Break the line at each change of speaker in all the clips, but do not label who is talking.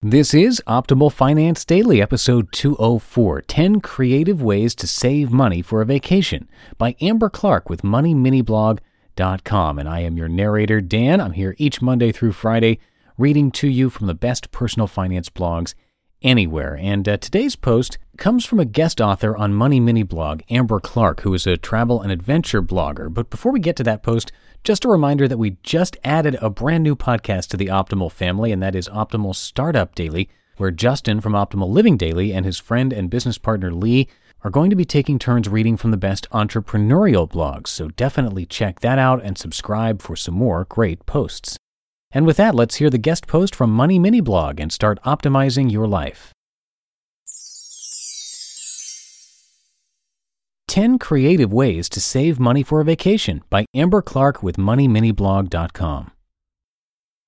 This is Optimal Finance Daily, episode 204 10 Creative Ways to Save Money for a Vacation by Amber Clark with MoneyMiniBlog.com. And I am your narrator, Dan. I'm here each Monday through Friday reading to you from the best personal finance blogs anywhere. And uh, today's post comes from a guest author on Money Mini Blog, Amber Clark, who is a travel and adventure blogger. But before we get to that post, just a reminder that we just added a brand new podcast to the Optimal family, and that is Optimal Startup Daily, where Justin from Optimal Living Daily and his friend and business partner Lee are going to be taking turns reading from the best entrepreneurial blogs. So definitely check that out and subscribe for some more great posts. And with that, let's hear the guest post from Money Mini Blog and start optimizing your life. 10 Creative Ways to Save Money for a Vacation by Amber Clark with MoneyMiniBlog.com.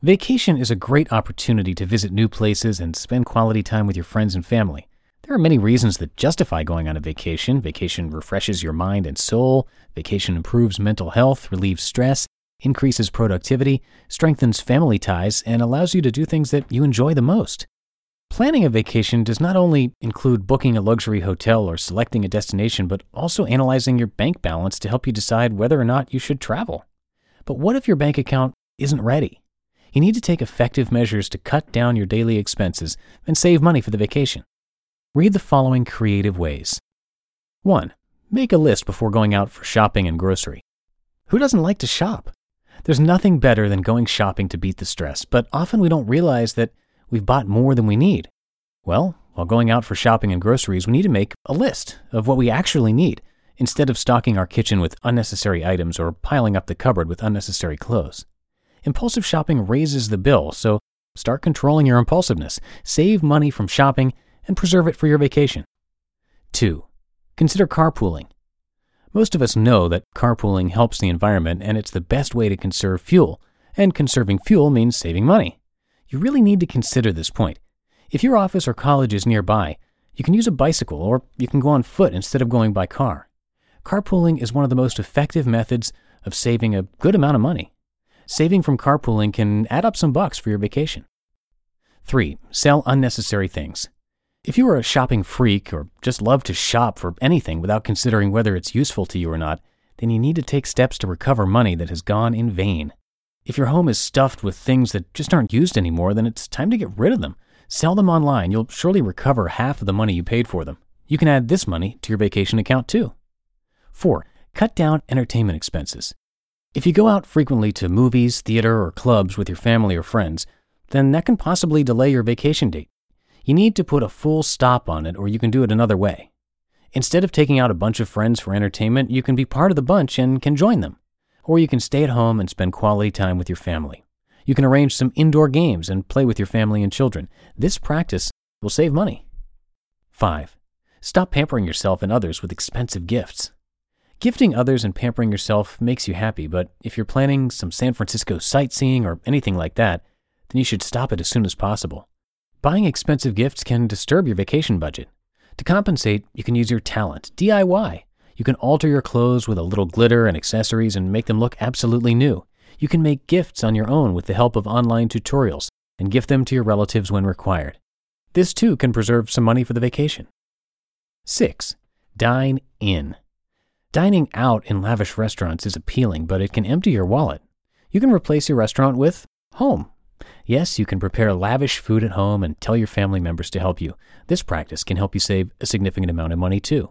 Vacation is a great opportunity to visit new places and spend quality time with your friends and family. There are many reasons that justify going on a vacation. Vacation refreshes your mind and soul. Vacation improves mental health, relieves stress, increases productivity, strengthens family ties, and allows you to do things that you enjoy the most. Planning a vacation does not only include booking a luxury hotel or selecting a destination, but also analyzing your bank balance to help you decide whether or not you should travel. But what if your bank account isn't ready? You need to take effective measures to cut down your daily expenses and save money for the vacation. Read the following creative ways. 1. Make a list before going out for shopping and grocery. Who doesn't like to shop? There's nothing better than going shopping to beat the stress, but often we don't realize that we've bought more than we need. Well, while going out for shopping and groceries, we need to make a list of what we actually need instead of stocking our kitchen with unnecessary items or piling up the cupboard with unnecessary clothes. Impulsive shopping raises the bill, so start controlling your impulsiveness, save money from shopping, and preserve it for your vacation. 2. Consider carpooling. Most of us know that carpooling helps the environment and it's the best way to conserve fuel, and conserving fuel means saving money. You really need to consider this point. If your office or college is nearby, you can use a bicycle or you can go on foot instead of going by car. Carpooling is one of the most effective methods of saving a good amount of money. Saving from carpooling can add up some bucks for your vacation. 3. Sell unnecessary things. If you are a shopping freak or just love to shop for anything without considering whether it's useful to you or not, then you need to take steps to recover money that has gone in vain. If your home is stuffed with things that just aren't used anymore, then it's time to get rid of them. Sell them online. You'll surely recover half of the money you paid for them. You can add this money to your vacation account too. 4. Cut down entertainment expenses. If you go out frequently to movies, theater, or clubs with your family or friends, then that can possibly delay your vacation date. You need to put a full stop on it, or you can do it another way. Instead of taking out a bunch of friends for entertainment, you can be part of the bunch and can join them. Or you can stay at home and spend quality time with your family. You can arrange some indoor games and play with your family and children. This practice will save money. 5. Stop pampering yourself and others with expensive gifts. Gifting others and pampering yourself makes you happy, but if you're planning some San Francisco sightseeing or anything like that, then you should stop it as soon as possible. Buying expensive gifts can disturb your vacation budget. To compensate, you can use your talent, DIY. You can alter your clothes with a little glitter and accessories and make them look absolutely new. You can make gifts on your own with the help of online tutorials and gift them to your relatives when required. This too can preserve some money for the vacation. 6. Dine in. Dining out in lavish restaurants is appealing, but it can empty your wallet. You can replace your restaurant with home. Yes, you can prepare lavish food at home and tell your family members to help you. This practice can help you save a significant amount of money too.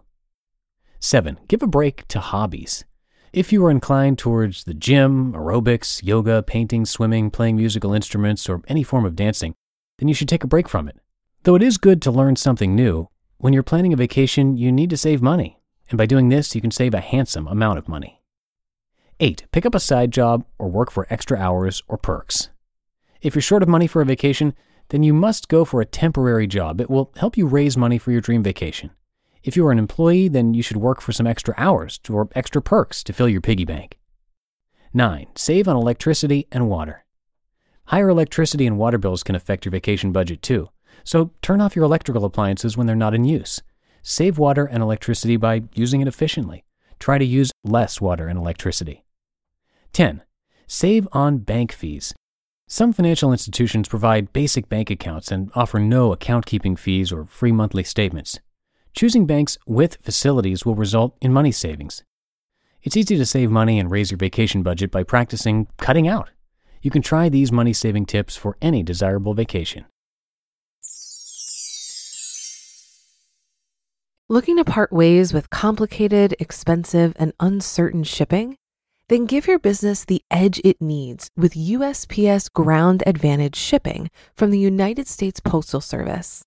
7. Give a break to hobbies. If you are inclined towards the gym, aerobics, yoga, painting, swimming, playing musical instruments, or any form of dancing, then you should take a break from it. Though it is good to learn something new, when you're planning a vacation, you need to save money. And by doing this, you can save a handsome amount of money. 8. Pick up a side job or work for extra hours or perks. If you're short of money for a vacation, then you must go for a temporary job. It will help you raise money for your dream vacation. If you are an employee, then you should work for some extra hours or extra perks to fill your piggy bank. 9. Save on electricity and water. Higher electricity and water bills can affect your vacation budget too, so turn off your electrical appliances when they're not in use. Save water and electricity by using it efficiently. Try to use less water and electricity. 10. Save on bank fees. Some financial institutions provide basic bank accounts and offer no account keeping fees or free monthly statements. Choosing banks with facilities will result in money savings. It's easy to save money and raise your vacation budget by practicing cutting out. You can try these money saving tips for any desirable vacation.
Looking to part ways with complicated, expensive, and uncertain shipping? Then give your business the edge it needs with USPS Ground Advantage shipping from the United States Postal Service.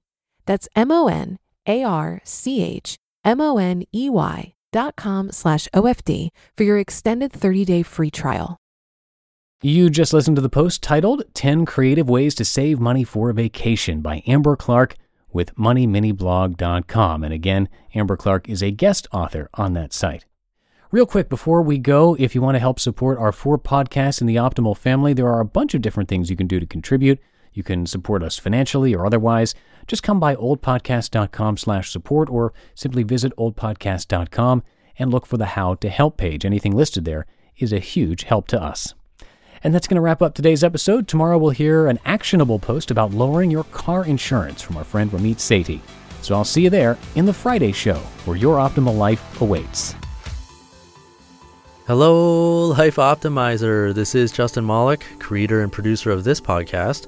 That's M O N A R C H M O N E Y dot com slash OFD for your extended 30 day free trial.
You just listened to the post titled 10 Creative Ways to Save Money for a Vacation by Amber Clark with MoneyMiniBlog.com. And again, Amber Clark is a guest author on that site. Real quick before we go, if you want to help support our four podcasts in the Optimal family, there are a bunch of different things you can do to contribute. You can support us financially or otherwise. Just come by oldpodcast.com slash support or simply visit oldpodcast.com and look for the How to Help page. Anything listed there is a huge help to us. And that's going to wrap up today's episode. Tomorrow we'll hear an actionable post about lowering your car insurance from our friend Ramit Sethi. So I'll see you there in the Friday show where your optimal life awaits.
Hello, Life Optimizer. This is Justin Malik, creator and producer of this podcast,